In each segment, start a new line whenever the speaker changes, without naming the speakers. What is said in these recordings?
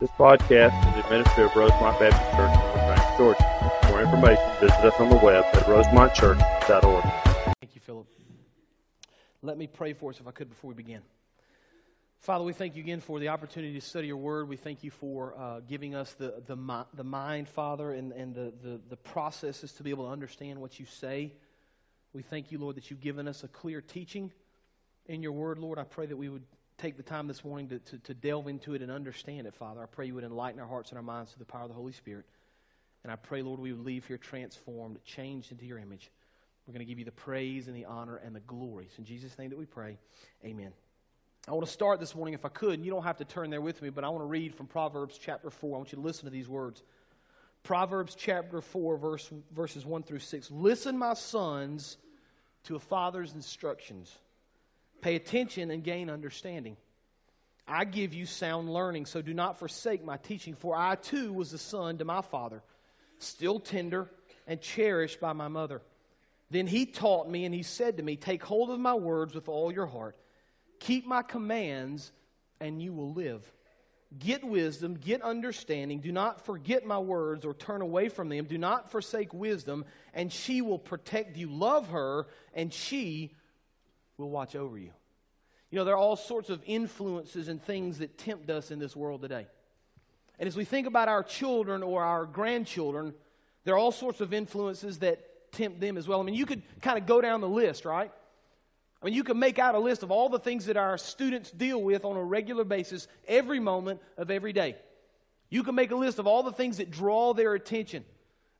This podcast is administered of Rosemont Baptist Church in North Georgia. For more information, visit us on the web at rosemontchurch.org.
Thank you, Philip. Let me pray for us, if I could, before we begin. Father, we thank you again for the opportunity to study your word. We thank you for uh, giving us the, the, the mind, Father, and, and the, the, the processes to be able to understand what you say. We thank you, Lord, that you've given us a clear teaching in your word, Lord. I pray that we would take the time this morning to, to, to, delve into it and understand it, Father. I pray you would enlighten our hearts and our minds through the power of the Holy Spirit. And I pray, Lord, we would leave here transformed, changed into your image. We're going to give you the praise and the honor and the glory. It's in Jesus' name that we pray. Amen. I want to start this morning, if I could, and you don't have to turn there with me, but I want to read from Proverbs chapter 4. I want you to listen to these words. Proverbs chapter 4, verse, verses 1 through 6. Listen, my sons, to a father's instructions Pay attention and gain understanding. I give you sound learning, so do not forsake my teaching, for I too was a son to my father, still tender and cherished by my mother. Then he taught me, and he said to me, Take hold of my words with all your heart. Keep my commands, and you will live. Get wisdom, get understanding. Do not forget my words or turn away from them. Do not forsake wisdom, and she will protect you. Love her, and she will watch over you. You know, there are all sorts of influences and things that tempt us in this world today. And as we think about our children or our grandchildren, there are all sorts of influences that tempt them as well. I mean, you could kind of go down the list, right? I mean, you can make out a list of all the things that our students deal with on a regular basis every moment of every day. You can make a list of all the things that draw their attention,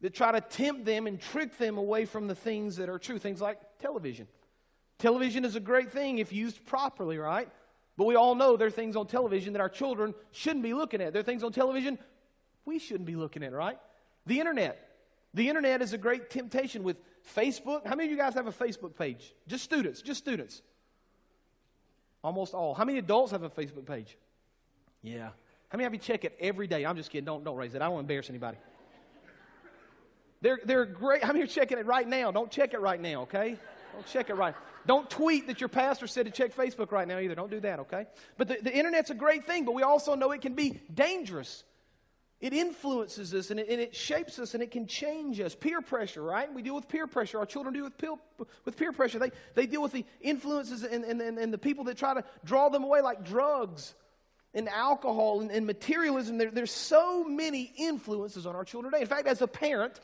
that try to tempt them and trick them away from the things that are true, things like television. Television is a great thing if used properly, right? But we all know there are things on television that our children shouldn't be looking at. There are things on television we shouldn't be looking at, right? The internet. The internet is a great temptation with Facebook. How many of you guys have a Facebook page? Just students, just students. Almost all. How many adults have a Facebook page? Yeah. How many of you check it every day? I'm just kidding. Don't, don't raise it. I don't want to embarrass anybody. They're, they're great. How many are checking it right now? Don't check it right now, okay? Don't check it right. Don't tweet that your pastor said to check Facebook right now either. Don't do that, okay? But the, the internet's a great thing, but we also know it can be dangerous. It influences us and it, and it, shapes us and it can change us. Peer pressure, right? We deal with peer pressure. Our children deal with, peer, with peer pressure. They, they deal with the influences and, and, and, the people that try to draw them away, like drugs and alcohol and, and materialism. There, there's so many influences on our children today. In fact, as a parent,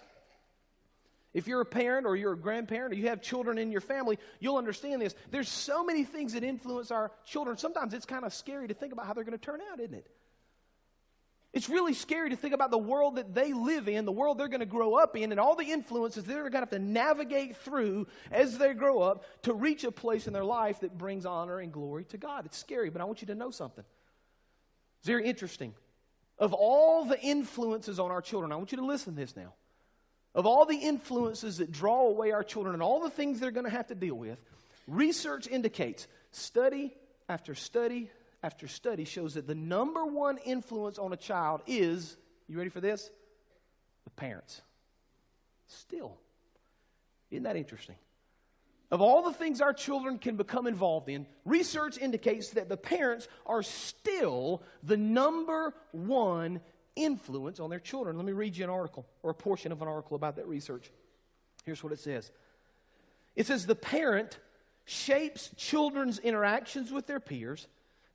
if you're a parent or you're a grandparent or you have children in your family, you'll understand this. There's so many things that influence our children. Sometimes it's kind of scary to think about how they're going to turn out, isn't it? It's really scary to think about the world that they live in, the world they're going to grow up in, and all the influences they're going to have to navigate through as they grow up to reach a place in their life that brings honor and glory to God. It's scary, but I want you to know something. It's very interesting. Of all the influences on our children, I want you to listen to this now of all the influences that draw away our children and all the things they're going to have to deal with, research indicates study after study after study shows that the number one influence on a child is, you ready for this? The parents. Still. Isn't that interesting? Of all the things our children can become involved in, research indicates that the parents are still the number one influence on their children. Let me read you an article or a portion of an article about that research. Here's what it says it says, The parent shapes children's interactions with their peers,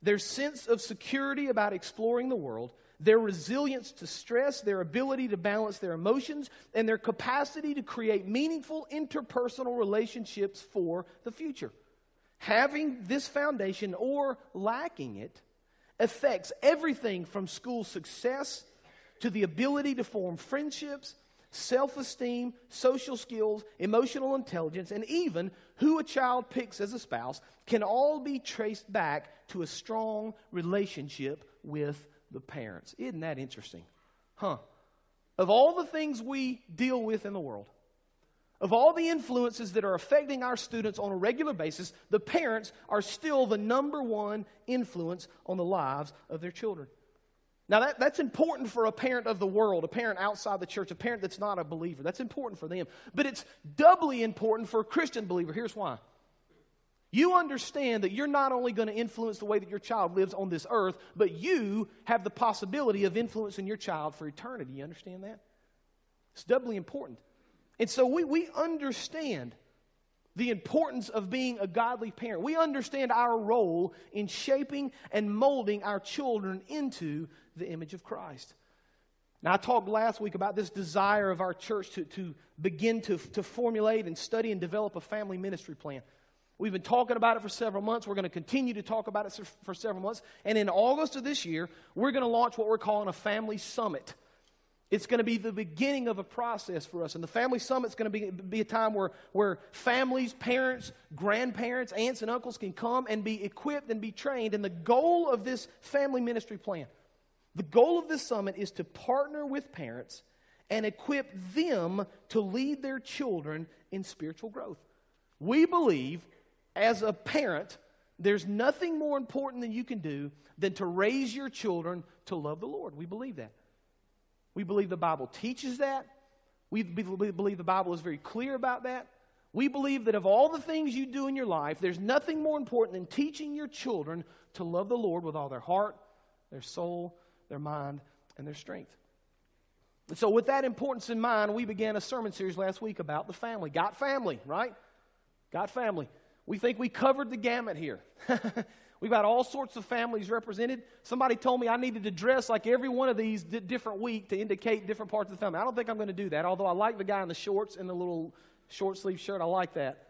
their sense of security about exploring the world, their resilience to stress, their ability to balance their emotions, and their capacity to create meaningful interpersonal relationships for the future. Having this foundation or lacking it affects everything from school success to the ability to form friendships, self esteem, social skills, emotional intelligence, and even who a child picks as a spouse can all be traced back to a strong relationship with the parents. Isn't that interesting? Huh? Of all the things we deal with in the world, of all the influences that are affecting our students on a regular basis, the parents are still the number one influence on the lives of their children. Now, that, that's important for a parent of the world, a parent outside the church, a parent that's not a believer. That's important for them. But it's doubly important for a Christian believer. Here's why You understand that you're not only going to influence the way that your child lives on this earth, but you have the possibility of influencing your child for eternity. You understand that? It's doubly important. And so we, we understand the importance of being a godly parent. We understand our role in shaping and molding our children into the image of Christ. Now, I talked last week about this desire of our church to, to begin to, to formulate and study and develop a family ministry plan. We've been talking about it for several months. We're going to continue to talk about it for several months. And in August of this year, we're going to launch what we're calling a family summit. It's going to be the beginning of a process for us. And the family summit is going to be, be a time where, where families, parents, grandparents, aunts, and uncles can come and be equipped and be trained. And the goal of this family ministry plan, the goal of this summit is to partner with parents and equip them to lead their children in spiritual growth. We believe as a parent, there's nothing more important than you can do than to raise your children to love the Lord. We believe that. We believe the Bible teaches that. We believe the Bible is very clear about that. We believe that of all the things you do in your life, there's nothing more important than teaching your children to love the Lord with all their heart, their soul, their mind, and their strength. And so, with that importance in mind, we began a sermon series last week about the family. Got family, right? Got family. We think we covered the gamut here. We've got all sorts of families represented. Somebody told me I needed to dress like every one of these different week to indicate different parts of the family. I don't think I'm going to do that, although I like the guy in the shorts and the little short sleeve shirt. I like that.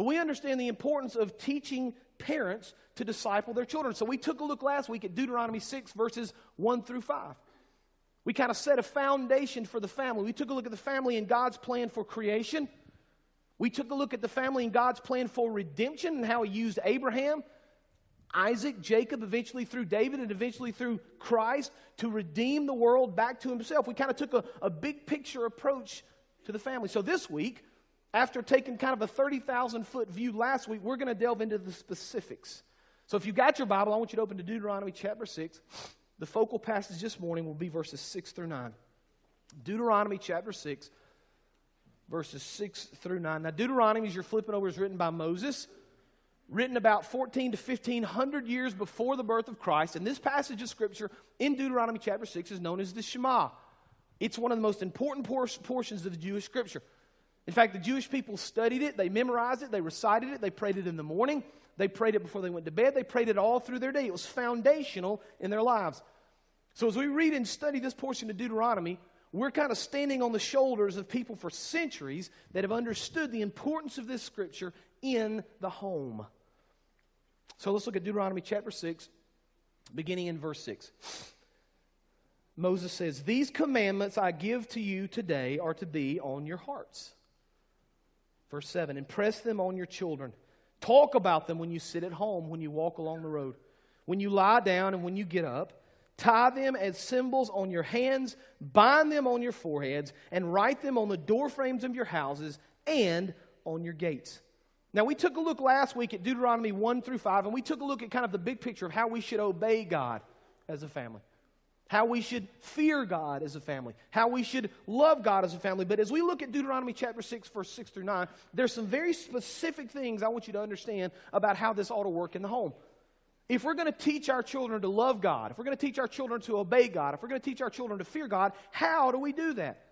But we understand the importance of teaching parents to disciple their children. So we took a look last week at Deuteronomy 6, verses 1 through 5. We kind of set a foundation for the family. We took a look at the family and God's plan for creation. We took a look at the family and God's plan for redemption and how He used Abraham, Isaac, Jacob, eventually through David, and eventually through Christ to redeem the world back to Himself. We kind of took a, a big picture approach to the family. So this week, after taking kind of a 30,000 foot view last week, we're going to delve into the specifics. So if you've got your Bible, I want you to open to Deuteronomy chapter 6. The focal passage this morning will be verses 6 through 9. Deuteronomy chapter 6 verses 6 through 9. Now, Deuteronomy, as you're flipping over, is written by Moses, written about 14 to 1500 years before the birth of Christ. And this passage of Scripture in Deuteronomy chapter 6 is known as the Shema. It's one of the most important por- portions of the Jewish Scripture. In fact, the Jewish people studied it, they memorized it, they recited it, they prayed it in the morning, they prayed it before they went to bed, they prayed it all through their day. It was foundational in their lives. So, as we read and study this portion of Deuteronomy, we're kind of standing on the shoulders of people for centuries that have understood the importance of this scripture in the home. So let's look at Deuteronomy chapter 6, beginning in verse 6. Moses says, These commandments I give to you today are to be on your hearts. Verse 7 Impress them on your children. Talk about them when you sit at home, when you walk along the road, when you lie down, and when you get up. Tie them as symbols on your hands, bind them on your foreheads, and write them on the doorframes of your houses and on your gates. Now, we took a look last week at Deuteronomy 1 through 5, and we took a look at kind of the big picture of how we should obey God as a family, how we should fear God as a family, how we should love God as a family. But as we look at Deuteronomy chapter 6, verse 6 through 9, there's some very specific things I want you to understand about how this ought to work in the home if we're going to teach our children to love God, if we're going to teach our children to obey God, if we're going to teach our children to fear God, how do we do that?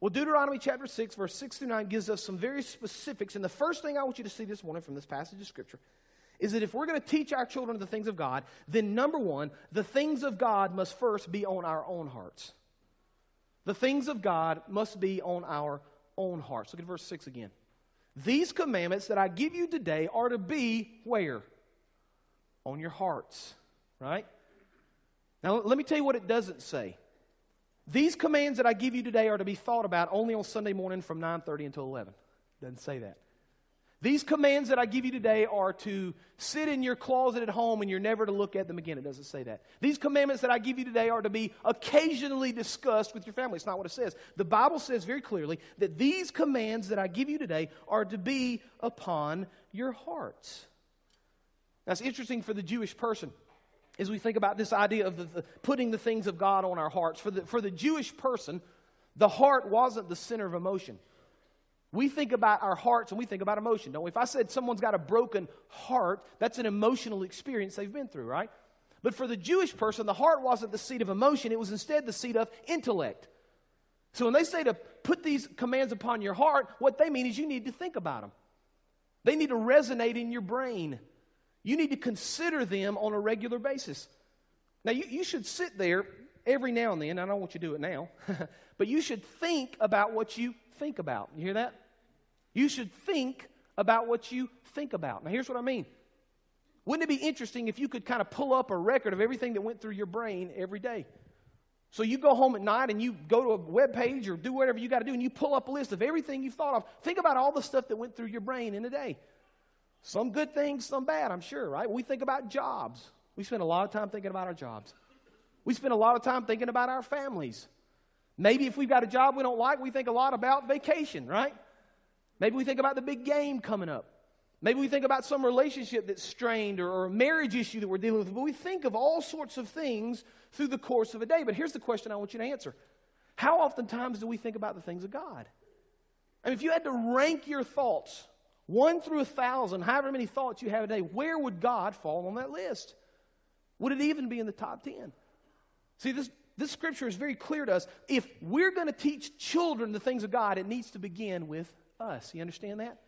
Well, Deuteronomy chapter 6, verse 6 through 9 gives us some very specifics. And the first thing I want you to see this morning from this passage of Scripture is that if we're going to teach our children the things of God, then number one, the things of God must first be on our own hearts. The things of God must be on our own hearts. Look at verse 6 again. These commandments that I give you today are to be where? on your hearts, right? Now, let me tell you what it doesn't say. These commands that I give you today are to be thought about only on Sunday morning from 9:30 until 11. Doesn't say that. These commands that I give you today are to sit in your closet at home and you're never to look at them again. It doesn't say that. These commandments that I give you today are to be occasionally discussed with your family. It's not what it says. The Bible says very clearly that these commands that I give you today are to be upon your hearts. That's interesting for the Jewish person as we think about this idea of the, the, putting the things of God on our hearts. For the, for the Jewish person, the heart wasn't the center of emotion. We think about our hearts and we think about emotion, don't we? If I said someone's got a broken heart, that's an emotional experience they've been through, right? But for the Jewish person, the heart wasn't the seat of emotion, it was instead the seat of intellect. So when they say to put these commands upon your heart, what they mean is you need to think about them. They need to resonate in your brain. You need to consider them on a regular basis. Now, you, you should sit there every now and then. I don't want you to do it now, but you should think about what you think about. You hear that? You should think about what you think about. Now, here's what I mean. Wouldn't it be interesting if you could kind of pull up a record of everything that went through your brain every day? So you go home at night and you go to a web page or do whatever you got to do and you pull up a list of everything you've thought of. Think about all the stuff that went through your brain in a day. Some good things, some bad, I'm sure, right? We think about jobs. We spend a lot of time thinking about our jobs. We spend a lot of time thinking about our families. Maybe if we've got a job we don't like, we think a lot about vacation, right? Maybe we think about the big game coming up. Maybe we think about some relationship that's strained or, or, a marriage issue that we're dealing with. But we think of all sorts of things through the course of a day. But here's the question I want you to answer How oftentimes do we think about the things of God? I mean, if you had to rank your thoughts, one through a thousand, however many thoughts you have a day, where would God fall on that list? Would it even be in the top 10? See, this, this scripture is very clear to us. If we're going to teach children the things of God, it needs to begin with us. You understand that?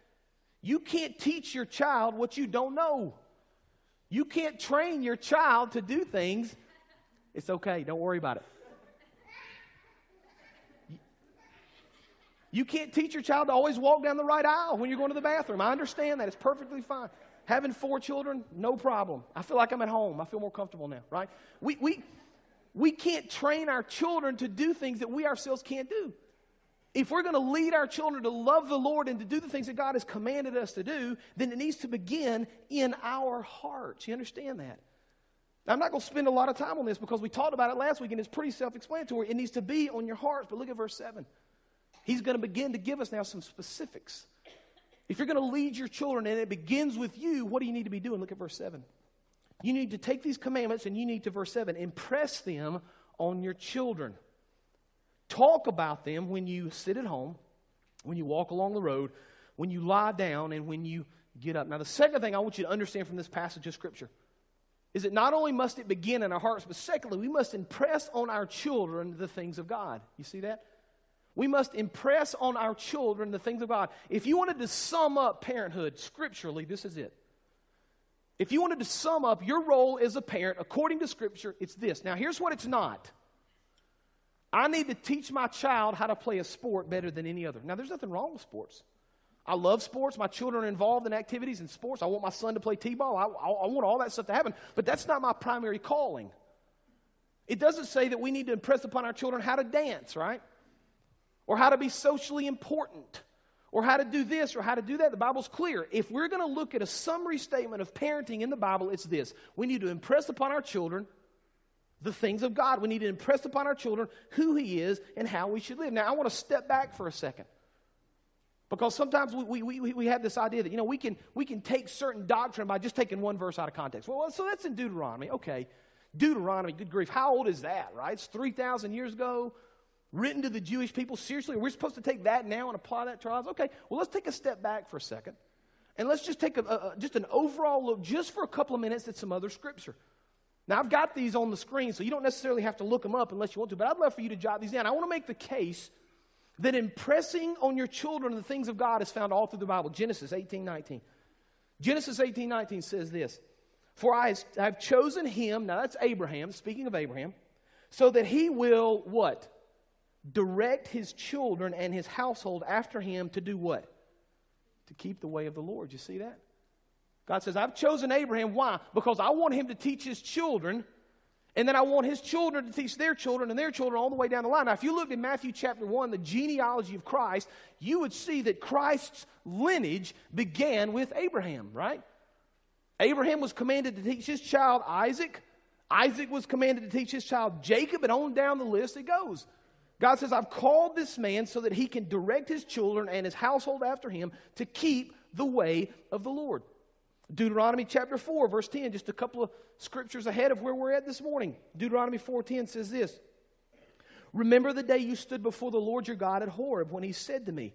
You can't teach your child what you don't know. You can't train your child to do things. It's okay, don't worry about it. You can't teach your child to always walk down the right aisle when you're going to the bathroom. I understand that. It's perfectly fine. Having four children, no problem. I feel like I'm at home. I feel more comfortable now, right? We, we, we can't train our children to do things that we ourselves can't do if we're going to lead our children to love the Lord and to do the things that God has commanded us to do, then it needs to begin in our hearts. You understand that? I'm not going to spend a lot of time on this because we talked about it last week and it's pretty self explanatory. It needs to be on your hearts. But look at verse 7. He's going to begin to give us now some specifics. If you're going to lead your children and it begins with you, what do you need to be doing? Look at verse 7. You need to take these commandments and you need to, verse 7, impress them on your children. Talk about them when you sit at home, when you walk along the road, when you lie down, and when you get up. Now, the second thing I want you to understand from this passage of Scripture is that not only must it begin in our hearts, but secondly, we must impress on our children the things of God. You see that? We must impress on our children the things of God. If you wanted to sum up parenthood scripturally, this is it. If you wanted to sum up your role as a parent according to Scripture, it's this. Now, here's what it's not I need to teach my child how to play a sport better than any other. Now, there's nothing wrong with sports. I love sports. My children are involved in activities in sports. I want my son to play T ball. I, I, I, want all that stuff to happen. But that's not my primary calling. It doesn't say that we need to impress upon our children how to dance, right? Or how to be socially important, or how to do this, or how to do that. The Bible's clear. If we're going to look at a summary statement of parenting in the Bible, it's this we need to impress upon our children the things of God. We need to impress upon our children who He is and how we should live. Now, I want to step back for a second. Because sometimes we, we, we, we have this idea that, you know, we can, we can take certain doctrine by just taking one verse out of context. Well, so that's in Deuteronomy. Okay. Deuteronomy, good grief. How old is that, right? It's 3,000 years ago, written to the Jewish people. Seriously, we're supposed to take that now and apply that to our lives? Okay. Well, let's take a step back for a second. And let's just take a, a, just an overall look, just for a couple of minutes, at some other scripture. Now, I've got these on the screen, so you don't necessarily have to look them up unless you want to, but I'd love for you to jot these down. I want to make the case that impressing on your children the things of God is found all through the Bible. Genesis 18 19. Genesis 18 19 says this For I have chosen him, now that's Abraham, speaking of Abraham, so that he will what? Direct his children and his household after him to do what? To keep the way of the Lord. You see that? God says, I've chosen Abraham. Why? Because I want him to teach his children, and then I want his children to teach their children and their children all the way down the line. Now, if you looked in Matthew chapter 1, the genealogy of Christ, you would see that Christ's lineage began with Abraham, right? Abraham was commanded to teach his child Isaac. Isaac was commanded to teach his child Jacob, and on down the list it goes. God says, I've called this man so that he can direct his children and his household after him to keep the way of the Lord. Deuteronomy chapter 4, verse 10, just a couple of scriptures ahead of where we're at this morning. Deuteronomy 4:10 says this: Remember the day you stood before the Lord your God at Horeb when he said to me,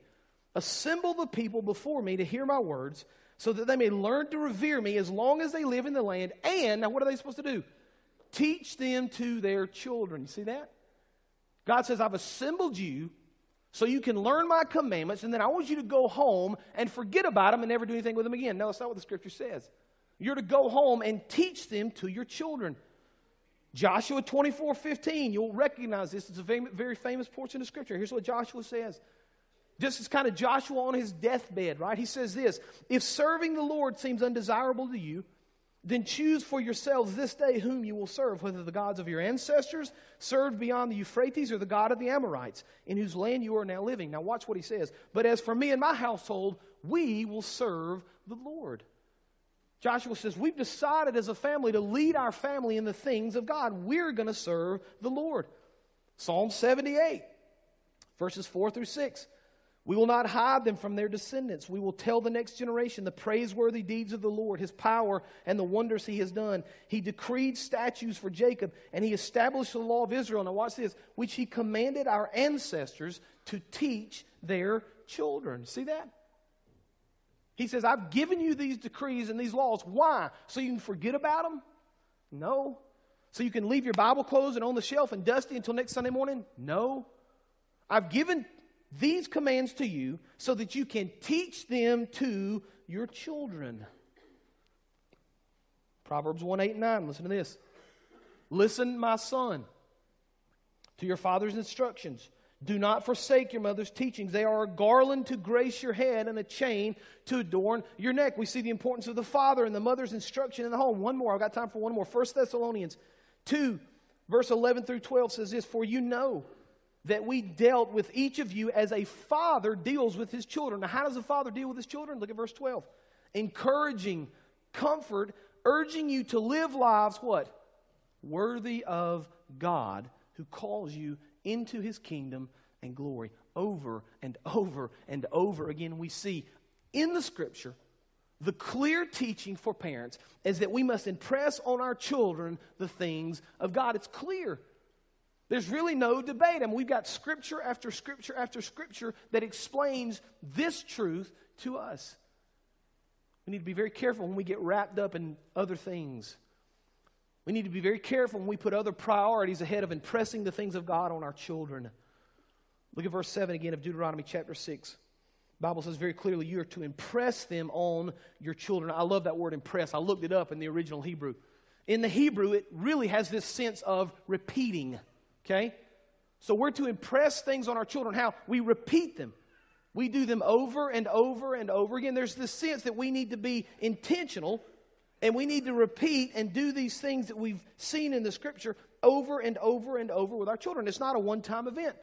Assemble the people before me to hear my words, so that they may learn to revere me as long as they live in the land. And, now what are they supposed to do? Teach them to their children. You see that? God says, I've assembled you so you can learn my commandments, and then I want you to go home and forget about them and never do anything with them again. No, that's not what the scripture says. You're to go home and teach them to your children. Joshua 24 15, you'll recognize this. It's a very famous portion of scripture. Here's what Joshua says. This is kind of Joshua on his deathbed, right? He says this If serving the Lord seems undesirable to you, then choose for yourselves this day whom you will serve, whether the gods of your ancestors served beyond the Euphrates or the God of the Amorites, in whose land you are now living. Now, watch what he says. But as for me and my household, we will serve the Lord. Joshua says, We've decided as a family to lead our family in the things of God. We're going to serve the Lord. Psalm 78, verses 4 through 6. We will not hide them from their descendants. We will tell the next generation the praiseworthy deeds of the Lord, his power, and the wonders he has done. He decreed statutes for Jacob, and he established the law of Israel. Now, watch this, which he commanded our ancestors to teach their children. See that? He says, I've given you these decrees and these laws. Why? So you can forget about them? No. So you can leave your Bible closed and on the shelf and dusty until next Sunday morning? No. I've given these commands to you so that you can teach them to your children. Proverbs 1 8 and 9. Listen to this. Listen, my son, to your father's instructions. Do not forsake your mother's teachings. They are a garland to grace your head and a chain to adorn your neck. We see the importance of the father and the mother's instruction in the home. One more. I've got time for one more. 1 Thessalonians 2, verse 11 through 12 says this For you know that we dealt with each of you as a father deals with his children. Now, how does a father deal with his children? Look at verse 12. Encouraging, comfort, urging you to live lives what? Worthy of God who calls you into his kingdom and glory. Over and over and over again, we see in the scripture the clear teaching for parents is that we must impress on our children the things of God. It's clear. There's really no debate. I mean, we've got scripture after scripture after scripture that explains this truth to us. We need to be very careful when we get wrapped up in other things. We need to be very careful when we put other priorities ahead of impressing the things of God on our children. Look at verse 7 again of Deuteronomy chapter 6. The Bible says very clearly you are to impress them on your children. I love that word impress. I looked it up in the original Hebrew. In the Hebrew, it really has this sense of repeating. Okay? So we're to impress things on our children. How? We repeat them. We do them over and over and over again. There's this sense that we need to be intentional and we need to repeat and do these things that we've seen in the scripture over and over and over with our children. It's not a one time event.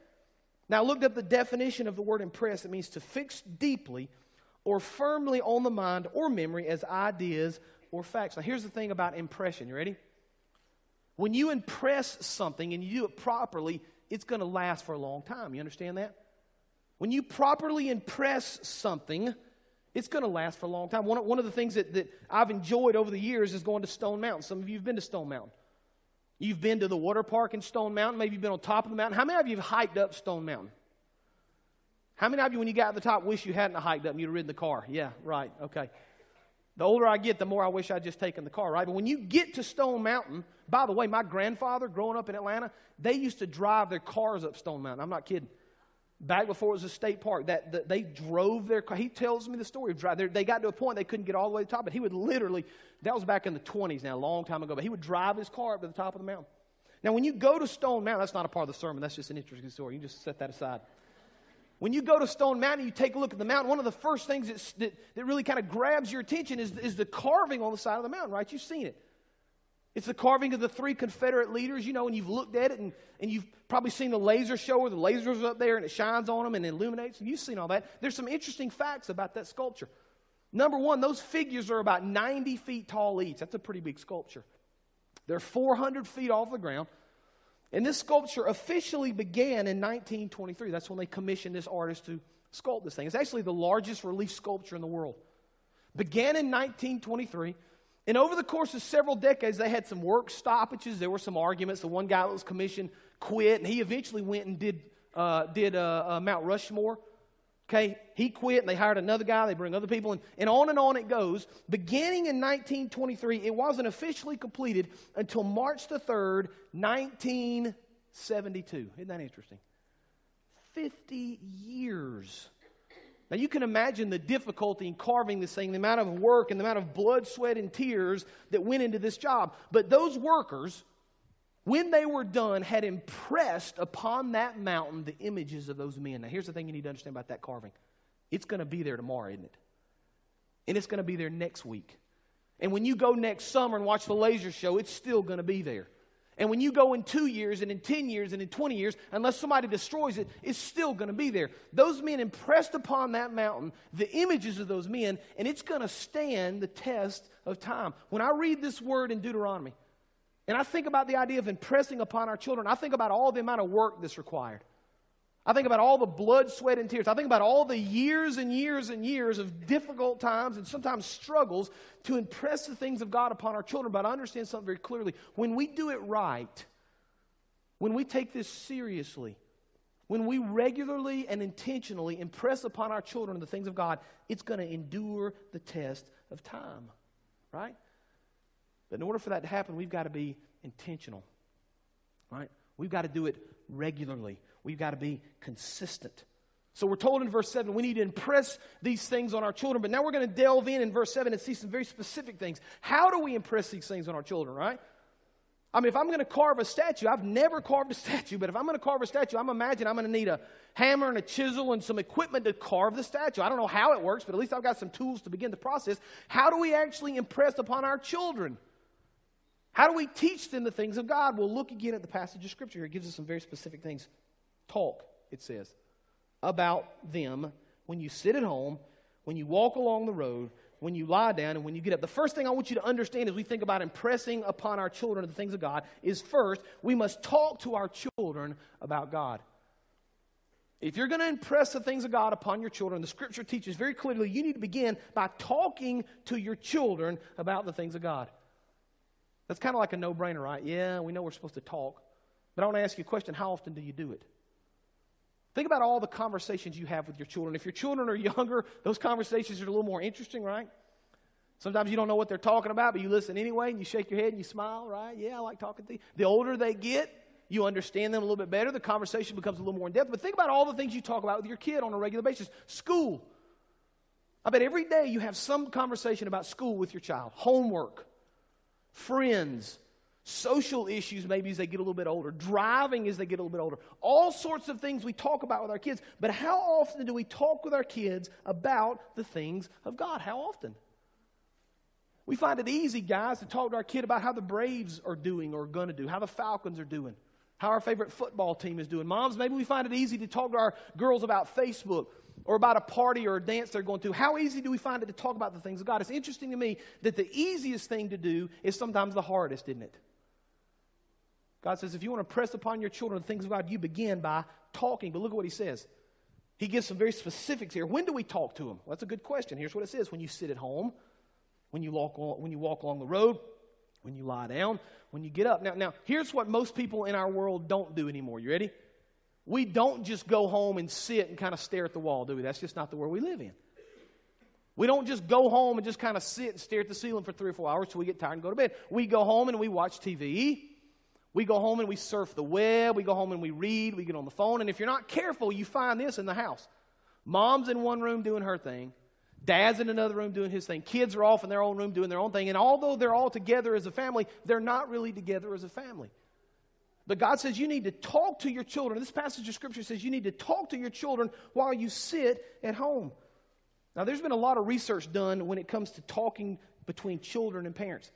Now, I looked up the definition of the word impress. It means to fix deeply or firmly on the mind or memory as ideas or facts. Now, here's the thing about impression. You ready? When you impress something and you do it properly, it's going to last for a long time. You understand that? When you properly impress something, it's going to last for a long time. One, one of the things that, that I've enjoyed over the years is going to Stone Mountain. Some of you have been to Stone Mountain. You've been to the water park in Stone Mountain. Maybe you've been on top of the mountain. How many of you have hiked up Stone Mountain? How many of you, when you got to the top, wish you hadn't hiked up and you'd ridden the car? Yeah, right. Okay. The older I get, the more I wish I'd just taken the car, right? But when you get to Stone Mountain, by the way, my grandfather, growing up in Atlanta, they used to drive their cars up Stone Mountain. I'm not kidding. Back before it was a state park, that, that they drove their car. He tells me the story of driving. They got to a point they couldn't get all the way to the top, but he would literally, that was back in the 20s now, a long time ago, but he would drive his car up to the top of the mountain. Now, when you go to Stone Mountain, that's not a part of the sermon, that's just an interesting story. You just set that aside. When you go to Stone Mountain, you take a look at the mountain, one of the first things that, that really kind of grabs your attention is, is the carving on the side of the mountain, right? You've seen it. It's the carving of the three Confederate leaders, you know, and you've looked at it and, and you've probably seen the laser show where the lasers up there and it shines on them and illuminates. And you've seen all that. There's some interesting facts about that sculpture. Number one, those figures are about 90 feet tall each. That's a pretty big sculpture. They're 400 feet off the ground. And this sculpture officially began in 1923. That's when they commissioned this artist to sculpt this thing. It's actually the largest relief sculpture in the world. Began in 1923. And over the course of several decades, they had some work stoppages. There were some arguments. The one guy that was commissioned quit, and he eventually went and did, uh, did uh, uh, Mount Rushmore. Okay, he quit and they hired another guy, they bring other people in, and on and on it goes. Beginning in 1923, it wasn't officially completed until March the 3rd, 1972. Isn't that interesting? 50 years. Now you can imagine the difficulty in carving this thing, the amount of work and the amount of blood, sweat, and tears that went into this job. But those workers, when they were done, had impressed upon that mountain the images of those men. Now, here's the thing you need to understand about that carving it's going to be there tomorrow, isn't it? And it's going to be there next week. And when you go next summer and watch the laser show, it's still going to be there. And when you go in two years and in 10 years and in 20 years, unless somebody destroys it, it's still going to be there. Those men impressed upon that mountain the images of those men, and it's going to stand the test of time. When I read this word in Deuteronomy, and I think about the idea of impressing upon our children, I think about all the amount of work that's required. I think about all the blood, sweat, and tears. I think about all the years and years and years of difficult times and sometimes struggles to impress the things of God upon our children. But I understand something very clearly. When we do it right, when we take this seriously, when we regularly and intentionally impress upon our children the things of God, it's going to endure the test of time, right? But in order for that to happen, we've got to be intentional, right? We've got to do it regularly. We've got to be consistent. So we're told in verse 7 we need to impress these things on our children. But now we're going to delve in in verse 7 and see some very specific things. How do we impress these things on our children, right? I mean, if I'm going to carve a statue, I've never carved a statue, but if I'm going to carve a statue, I'm imagining I'm going to need a hammer and a chisel and some equipment to carve the statue. I don't know how it works, but at least I've got some tools to begin the process. How do we actually impress upon our children? How do we teach them the things of God? We'll look again at the passage of Scripture. Here. It gives us some very specific things. Talk, it says, about them when you sit at home, when you walk along the road, when you lie down, and when you get up. The first thing I want you to understand as we think about impressing upon our children the things of God is first, we must talk to our children about God. If you're going to impress the things of God upon your children, the scripture teaches very clearly you need to begin by talking to your children about the things of God. That's kind of like a no brainer, right? Yeah, we know we're supposed to talk. But I want to ask you a question how often do you do it? Think about all the conversations you have with your children. If your children are younger, those conversations are a little more interesting, right? Sometimes you don't know what they're talking about, but you listen anyway and you shake your head and you smile, right? Yeah, I like talking to you. The older they get, you understand them a little bit better. The conversation becomes a little more in depth. But think about all the things you talk about with your kid on a regular basis. School. I bet every day you have some conversation about school with your child, homework, friends, social issues maybe as they get a little bit older, driving as they get a little bit older, all sorts of things we talk about with our kids. But how often do we talk with our kids about the things of God? How often? We find it easy, guys, to talk to our kid about how the Braves are doing or going to do, how the Falcons are doing, how our favorite football team is doing. Moms, maybe we find it easy to talk to our girls about Facebook or about a party or a dance they're going to. How easy do we find it to talk about the things of God? It's interesting to me that the easiest thing to do is sometimes the hardest, isn't it? God says, if you want to press upon your children the things of God, you begin by talking. But look at what he says. He gives some very specifics here. When do we talk to them? Well, that's a good question. Here's what it says when you sit at home, when you walk, when you walk along the road, when you lie down, when you get up. Now, now, here's what most people in our world don't do anymore. You ready? We don't just go home and sit and kind of stare at the wall, do we? That's just not the world we live in. We don't just go home and just kind of sit and stare at the ceiling for three or four hours till we get tired and go to bed. We go home and we watch TV. We go home and we surf the web. We go home and we read. We get on the phone. And if you're not careful, you find this in the house. Mom's in one room doing her thing. Dad's in another room doing his thing. Kids are off in their own room doing their own thing. And although they're all together as a family, they're not really together as a family. But God says you need to talk to your children. This passage of Scripture says you need to talk to your children while you sit at home. Now, there's been a lot of research done when it comes to talking between children and parents.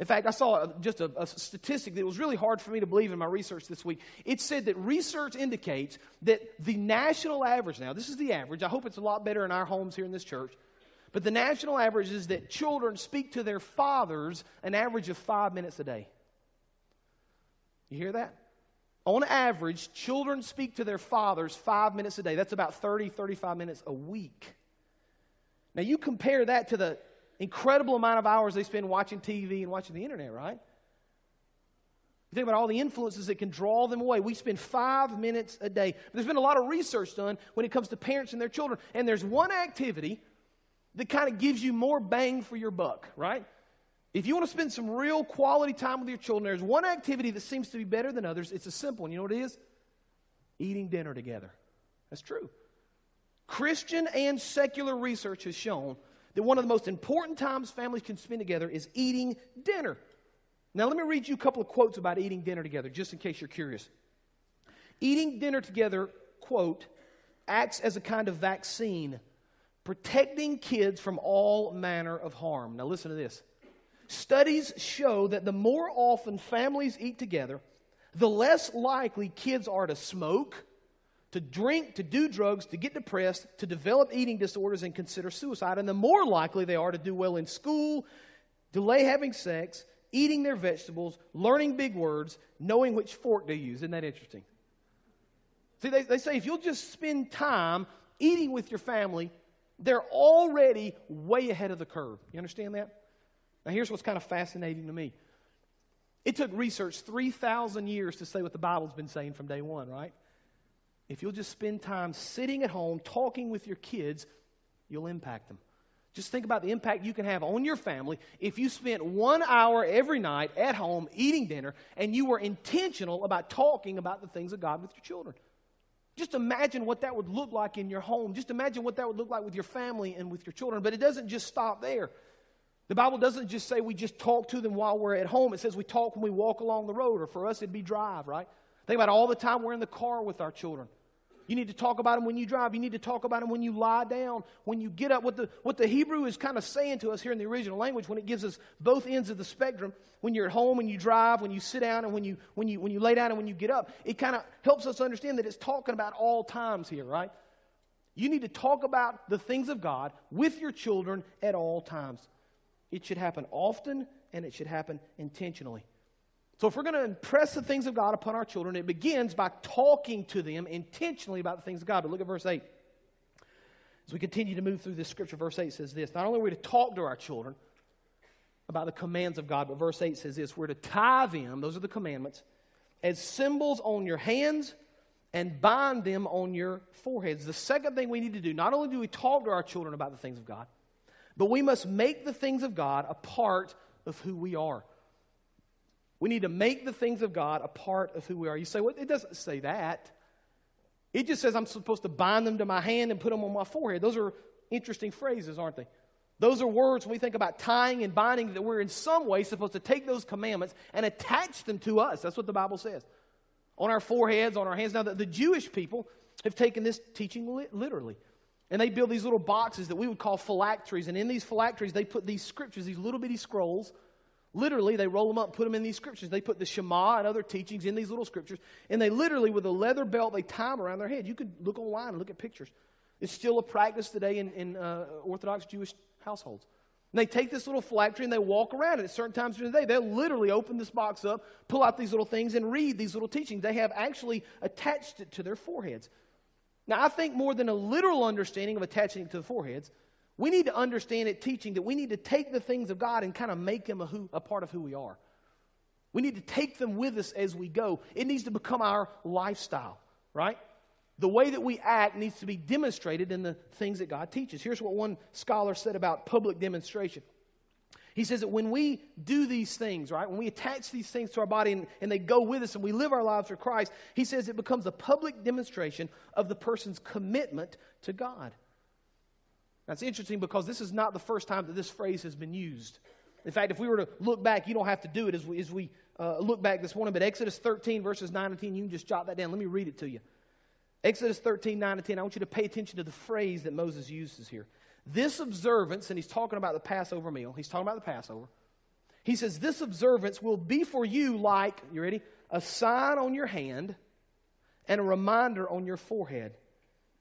In fact, I saw just a, a, statistic that was really hard for me to believe in my research this week. It said that research indicates that the national average, now, this is the average, I hope it's a lot better in our homes here in this church, but the national average is that children speak to their fathers an average of five minutes a day. You hear that? On average, children speak to their fathers five minutes a day. That's about 30, 35 minutes a week. Now, you compare that to the incredible amount of hours they spend watching TV and watching the internet, right? You think about all the influences that can draw them away. We spend five minutes a day. There's been a lot of research done when it comes to parents and their children. And there's one activity that kind of gives you more bang for your buck, right? If you want to spend some real quality time with your children, there's one activity that seems to be better than others. It's a simple one. You know what it is? Eating dinner together. That's true. Christian and secular research has shown that one of the most important times families can spend together is eating dinner. Now, let me read you a couple of quotes about eating dinner together, just in case you're curious. Eating dinner together, quote, acts as a kind of vaccine, protecting kids from all manner of harm. Now, listen to this. Studies show that the more often families eat together, the less likely kids are to smoke, to drink, to do drugs, to get depressed, to develop eating disorders, and consider suicide. And the more likely they are to do well in school, delay having sex, eating their vegetables, learning big words, knowing which fork to use. Isn't that interesting? See, they, they say if you'll just spend time eating with your family, they're already way ahead of the curve. You understand that? Now, here's what's kind of fascinating to me. It took research 3,000 years to say what the Bible's been saying from day one, right? If you'll just spend time sitting at home talking with your kids, you'll impact them. Just think about the impact you can have on your family if you spent one hour every night at home eating dinner and you were intentional about talking about the things of God with your children. Just imagine what that would look like in your home. Just imagine what that would look like with your family and with your children. But it doesn't just stop there. The Bible doesn't just say we just talk to them while we're at home. It says we talk when we walk along the road, or for us, it'd be drive, right? Think about all the time we're in the car with our children. You need to talk about them when you drive. You need to talk about them when you lie down, when you get up. What the, what the Hebrew is kind of saying to us here in the original language, when it gives us both ends of the spectrum, when you're at home, when you drive, when you sit down, and when you, when you, when you lay down and when you get up, it kind of helps us understand that it's talking about all times here, right? You need to talk about the things of God with your children at all times. It should happen often and it should happen intentionally. So, if we're going to impress the things of God upon our children, it begins by talking to them intentionally about the things of God. But look at verse 8. As we continue to move through this scripture, verse 8 says this Not only are we to talk to our children about the commands of God, but verse 8 says this we're to tie them, those are the commandments, as symbols on your hands and bind them on your foreheads. The second thing we need to do, not only do we talk to our children about the things of God, but we must make the things of God a part of who we are. We need to make the things of God a part of who we are. You say, well, it doesn't say that. It just says I'm supposed to bind them to my hand and put them on my forehead. Those are interesting phrases, aren't they? Those are words when we think about tying and binding that we're in some way supposed to take those commandments and attach them to us. That's what the Bible says. On our foreheads, on our hands. Now, the, the Jewish people have taken this teaching li- literally. And they build these little boxes that we would call phylacteries. And in these phylacteries, they put these scriptures, these little bitty scrolls. Literally, they roll them up, put them in these scriptures. They put the Shema and other teachings in these little scriptures. And they literally, with a leather belt, they tie them around their head. You could look online and look at pictures. It's still a practice today in, in uh, Orthodox Jewish households. And they take this little phylactery and they walk around it at certain times during the day. They'll literally open this box up, pull out these little things, and read these little teachings. They have actually attached it to their foreheads. Now, I think more than a literal understanding of attaching it to the foreheads, we need to understand it teaching that we need to take the things of God and kind of make them a, who, a part of who we are. We need to take them with us as we go. It needs to become our lifestyle, right? The way that we act needs to be demonstrated in the things that God teaches. Here's what one scholar said about public demonstration he says that when we do these things, right, when we attach these things to our body and, and, they go with us and we live our lives for Christ, he says it becomes a public demonstration of the person's commitment to God. That's interesting because this is not the first time that this phrase has been used. In fact, if we were to look back, you don't have to do it as we, as we uh, look back this morning, but Exodus 13, verses 9 and 10, you can just jot that down. Let me read it to you. Exodus 13, 9 and 10, I want you to pay attention to the phrase that Moses uses here. This observance, and he's talking about the Passover meal, he's talking about the Passover. He says, This observance will be for you like, you ready? A sign on your hand and a reminder on your forehead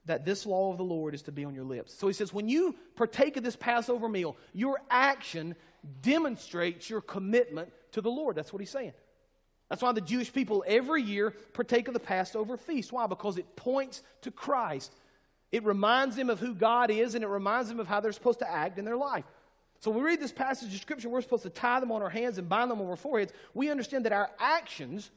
that this law of the Lord is to be on your lips. So he says, when you partake of this Passover meal, your action demonstrates your commitment to the Lord. That's what he's saying. That's why the Jewish people every year partake of the Passover feast. Why? Because it points to Christ. It reminds them of who God is and it reminds them of how they're supposed to act in their life. So when we read this passage of Scripture, we're supposed to tie them on our hands and bind them on our foreheads. We understand that our actions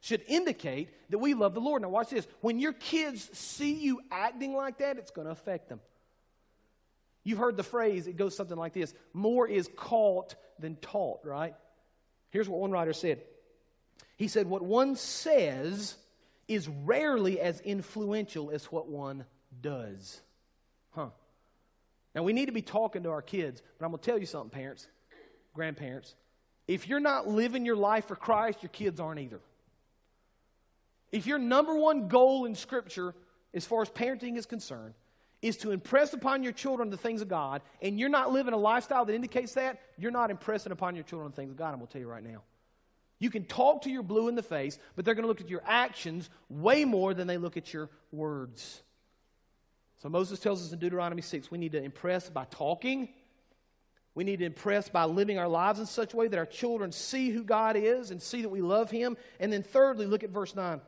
should indicate that we love the Lord. Now, watch this. When your kids see you acting like that, it's going to affect them. You've heard the phrase, it goes something like this more is caught than taught, right? Here's what one writer said He said, What one says is rarely as influential as what one does. Huh. Now, we need to be talking to our kids, but I'm going to tell you something, parents, grandparents. If you're not living your life for Christ, your kids aren't either. If your number one goal in Scripture, as far as parenting is concerned, is to impress upon your children the things of God, and you're not living a lifestyle that indicates that, you're not impressing upon your children the things of God. I'm going to tell you right now. You can talk to your blue in the face, but they're going to look at your actions way more than they look at your words. So Moses tells us in Deuteronomy 6 we need to impress by talking. We need to impress by living our lives in such a way that our children see who God is and see that we love Him. And then, thirdly, look at verse 9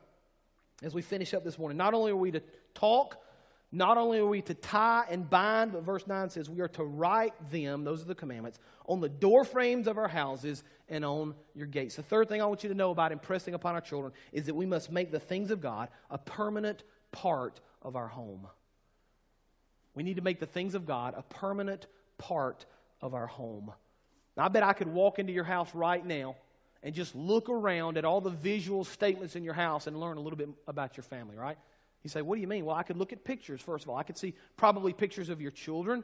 as we finish up this morning. Not only are we to talk, not only are we to tie and bind, but verse 9 says we are to write them, those are the commandments, on the door frames of our houses and on your gates. The third thing I want you to know about impressing upon our children is that we must make the things of God a permanent part of our home. We need to make the things of God a permanent part of our home. Now, I bet I could walk into your house right now and just look around at all the visual statements in your house and learn a little bit about your family, right? You say, What do you mean? Well, I could look at pictures, first of all. I could see probably pictures of your children,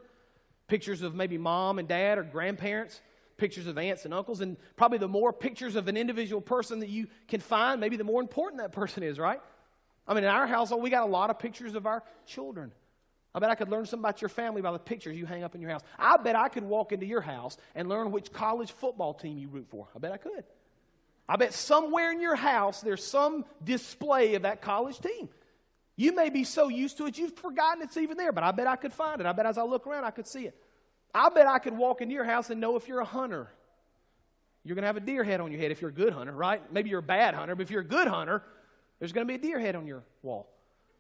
pictures of maybe mom and dad or grandparents, pictures of aunts and uncles, and probably the more pictures of an individual person that you can find, maybe the more important that person is, right? I mean, in our household, we got a lot of pictures of our children. I bet I could learn something about your family by the pictures you hang up in your house. I bet I could walk into your house and learn which college football team you root for. I bet I could. I bet somewhere in your house there's some display of that college team. You may be so used to it you've forgotten it's even there, but I bet I could find it. I bet as I look around I could see it. I bet I could walk into your house and know if you're a hunter. You're going to have a deer head on your head if you're a good hunter, right? Maybe you're a bad hunter, but if you're a good hunter, there's going to be a deer head on your wall.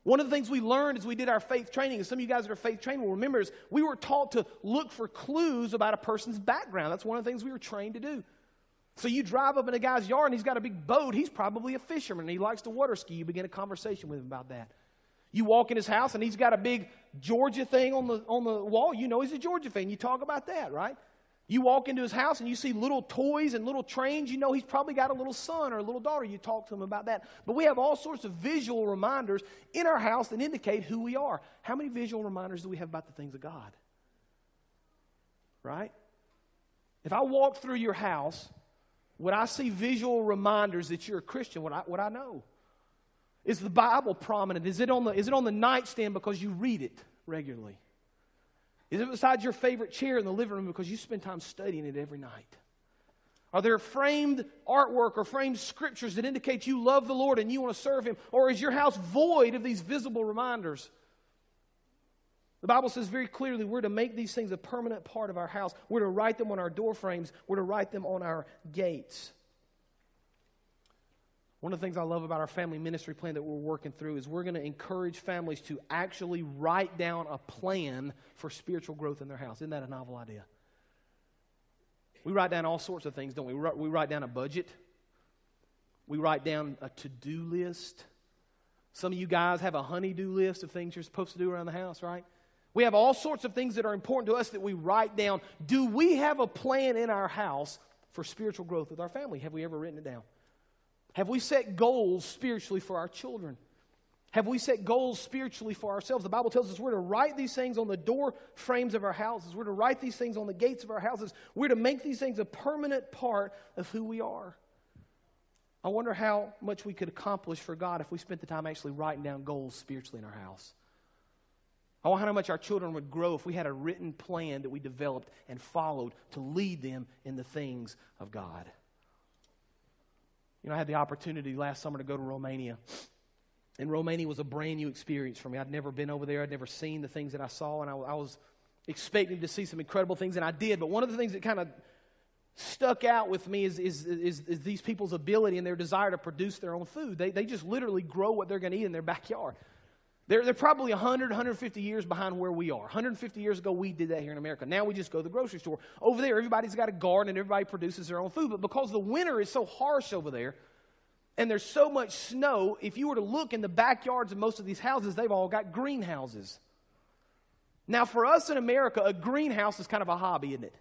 One of the things we learned as we did our faith training, and some of you guys that are faith trained will remember, is we were taught to look for clues about a person's background. That's one of the things we were trained to do. So you drive up in a guy's yard and he's got a big boat. He's probably a fisherman. and He likes to water ski. You begin a conversation with him about that. You walk in his house and he's got a big Georgia thing on the, on the wall. You know he's a Georgia fan. You talk about that, right? You walk into his house and you see little toys and little trains, you know he's probably got a little son or a little daughter. You talk to him about that. But we have all sorts of visual reminders in our house that indicate who we are. How many visual reminders do we have about the things of God? Right? If I walk through your house, would I see visual reminders that you're a Christian? Would I, would I know? Is the Bible prominent? Is it, on the, is it on the nightstand because you read it regularly? Is it beside your favorite chair in the living room because you spend time studying it every night? Are there framed artwork or framed scriptures that indicate you love the Lord and you want to serve Him? Or is your house void of these visible reminders? The Bible says very clearly we're to make these things a permanent part of our house. We're to write them on our door frames, we're to write them on our gates. One of the things I love about our family ministry plan that we're working through is we're going to encourage families to actually write down a plan for spiritual growth in their house. Isn't that a novel idea? We write down all sorts of things, don't we? We write down a budget, we write down a to do list. Some of you guys have a honey-do list of things you're supposed to do around the house, right? We have all sorts of things that are important to us that we write down. Do we have a plan in our house for spiritual growth with our family? Have we ever written it down? Have we set goals spiritually for our children? Have we set goals spiritually for ourselves? The Bible tells us we're to write these things on the door frames of our houses. We're to write these things on the gates of our houses. We're to make these things a permanent part of who we are. I wonder how much we could accomplish for God if we spent the time actually writing down goals spiritually in our house. I wonder how much our children would grow if we had a written plan that we developed and followed to lead them in the things of God. You know, I had the opportunity last summer to go to Romania. And Romania was a brand new experience for me. I'd never been over there, I'd never seen the things that I saw, and I, I was expecting to see some incredible things, and I did. But one of the things that kind of stuck out with me is, is, is, is, these people's ability and their desire to produce their own food. They, they just literally grow what they're going to eat in their backyard. They're, they're probably 100, 150 years behind where we are. 150 years ago, we did that here in America. Now we just go to the grocery store. Over there, everybody's got a garden and everybody produces their own food. But because the winter is so harsh over there and there's so much snow, if you were to look in the backyards of most of these houses, they've all got greenhouses. Now, for us in America, a greenhouse is kind of a hobby, isn't it?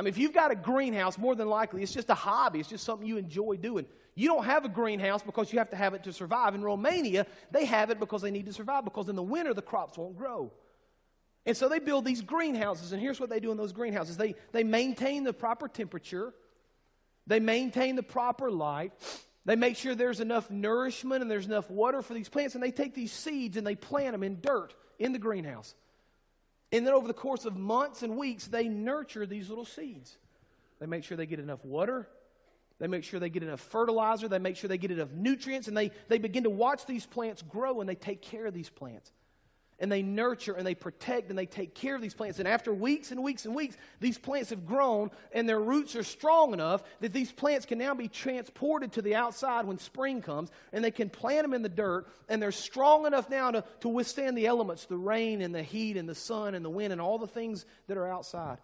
I mean, if you've got a greenhouse, more than likely it's just a hobby, it's just something you enjoy doing. You don't have a greenhouse because you have to have it to survive. In Romania, they have it because they need to survive, because in the winter the crops won't grow. And so they build these greenhouses, and here's what they do in those greenhouses they, they maintain the proper temperature, they maintain the proper light, they make sure there's enough nourishment and there's enough water for these plants, and they take these seeds and they plant them in dirt in the greenhouse. And then over the course of months and weeks, they nurture these little seeds. They make sure they get enough water, they make sure they get enough fertilizer. They make sure they get enough nutrients. And they, they begin to watch these plants grow and they take care of these plants. And they nurture and they protect and they take care of these plants. And after weeks and weeks and weeks, these plants have grown and their roots are strong enough that these plants can now be transported to the outside when spring comes. And they can plant them in the dirt. And they're strong enough now to, to withstand the elements the rain and the heat and the sun and the wind and all the things that are outside.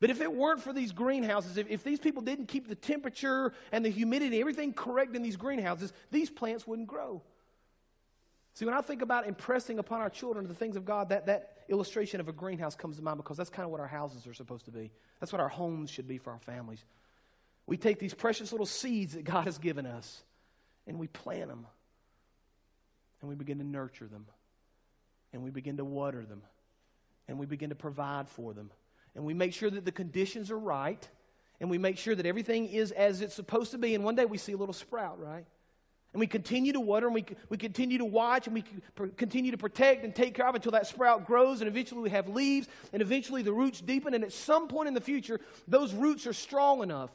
But if it weren't for these greenhouses, if, if these people didn't keep the temperature and the humidity, everything correct in these greenhouses, these plants wouldn't grow. See, when I think about impressing upon our children the things of God, that, that illustration of a greenhouse comes to mind because that's kind of what our houses are supposed to be. That's what our homes should be for our families. We take these precious little seeds that God has given us and we plant them and we begin to nurture them and we begin to water them and we begin to provide for them and we make sure that the conditions are right, and we make sure that everything is as it's supposed to be, and one day we see a little sprout, right? And we continue to water, and we, we continue to watch, and we continue to protect and take care of until that sprout grows, and eventually we have leaves, and eventually the roots deepen, and at some point in the future, those roots are strong enough.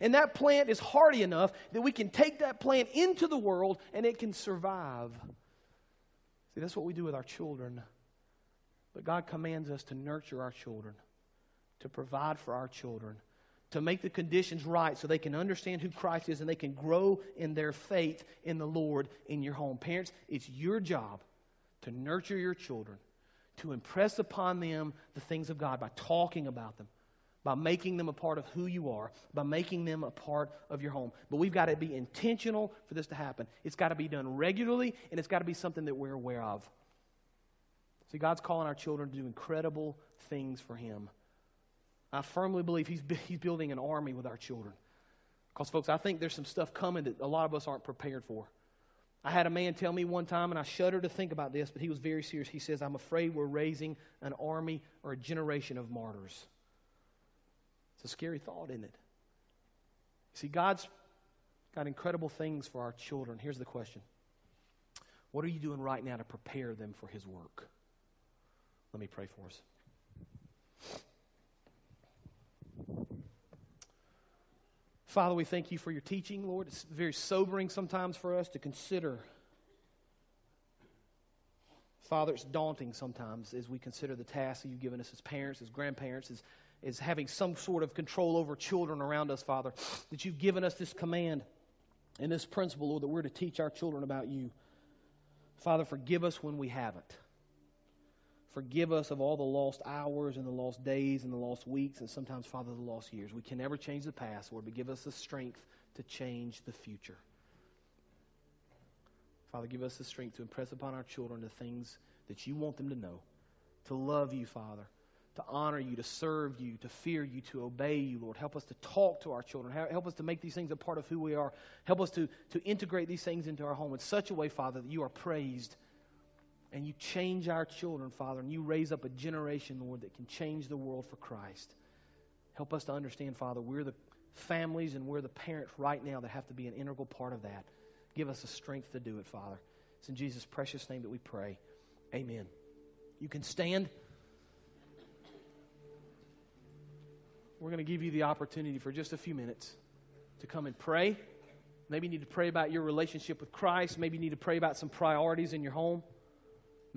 And that plant is hardy enough that we can take that plant into the world and it can survive. See, that's what we do with our children. But God commands us to nurture our children to provide for our children, to make the conditions right so they can understand who Christ is and they can grow in their faith in the Lord in your home. Parents, it's your job to nurture your children, to impress upon them the things of God by talking about them, by making them a part of who you are, by making them a part of your home. But we've got to be intentional for this to happen. It's got to be done regularly, and it's got to be something that we're aware of. See, God's calling our children to do incredible things for Him. I firmly believe he's, he's building an army with our children. Because, folks, I think there's some stuff coming that a lot of us aren't prepared for. I had a man tell me one time, and I shudder to think about this, but he was very serious. He says, I'm afraid we're raising an army or a generation of martyrs. It's a scary thought, isn't it? See, God's got incredible things for our children. Here's the question What are you doing right now to prepare them for His work? Let me pray for us. Father, we thank you for your teaching, Lord. It's very sobering sometimes for us to consider. Father, it's daunting sometimes as we consider the tasks that you've given us as parents, as grandparents, as, as having some sort of control over children around us, Father, that you've given us this command and this principle, Lord, that we're to teach our children about you. Father, forgive us when we haven't. Forgive us of all the lost hours and the lost days and the lost weeks and sometimes, Father, the lost years. We can never change the past, Lord, but give us the strength to change the future. Father, give us the strength to impress upon our children the things that you want them to know, to love you, Father, to honor you, to serve you, to fear you, to obey you, Lord. Help us to talk to our children. Help us to make these things a part of who we are. Help us to, to integrate these things into our home in such a way, Father, that you are praised and you change our children, Father, and you raise up a generation, Lord, that can change the world for Christ. Help us to understand, Father, we're the families and we're the parents right now that have to be an integral part of that. Give us the strength to do it, Father. It's in Jesus' precious name that we pray. Amen. You can stand. We're going to give you the opportunity for just a few minutes to come and pray. Maybe you need to pray about your relationship with Christ. Maybe you need to pray about some priorities in your home.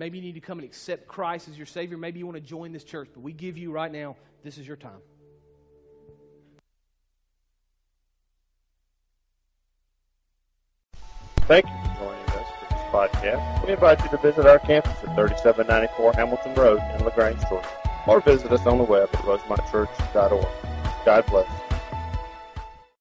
Maybe you need to come and accept Christ as your Savior. Maybe you want to join this church, but we give you right now, this is your time.
Thank you for joining us for this podcast, we invite you to visit our campus at 3794 Hamilton Road in LaGrange, Georgia, or visit us on the web at rosemontchurch.org. God bless.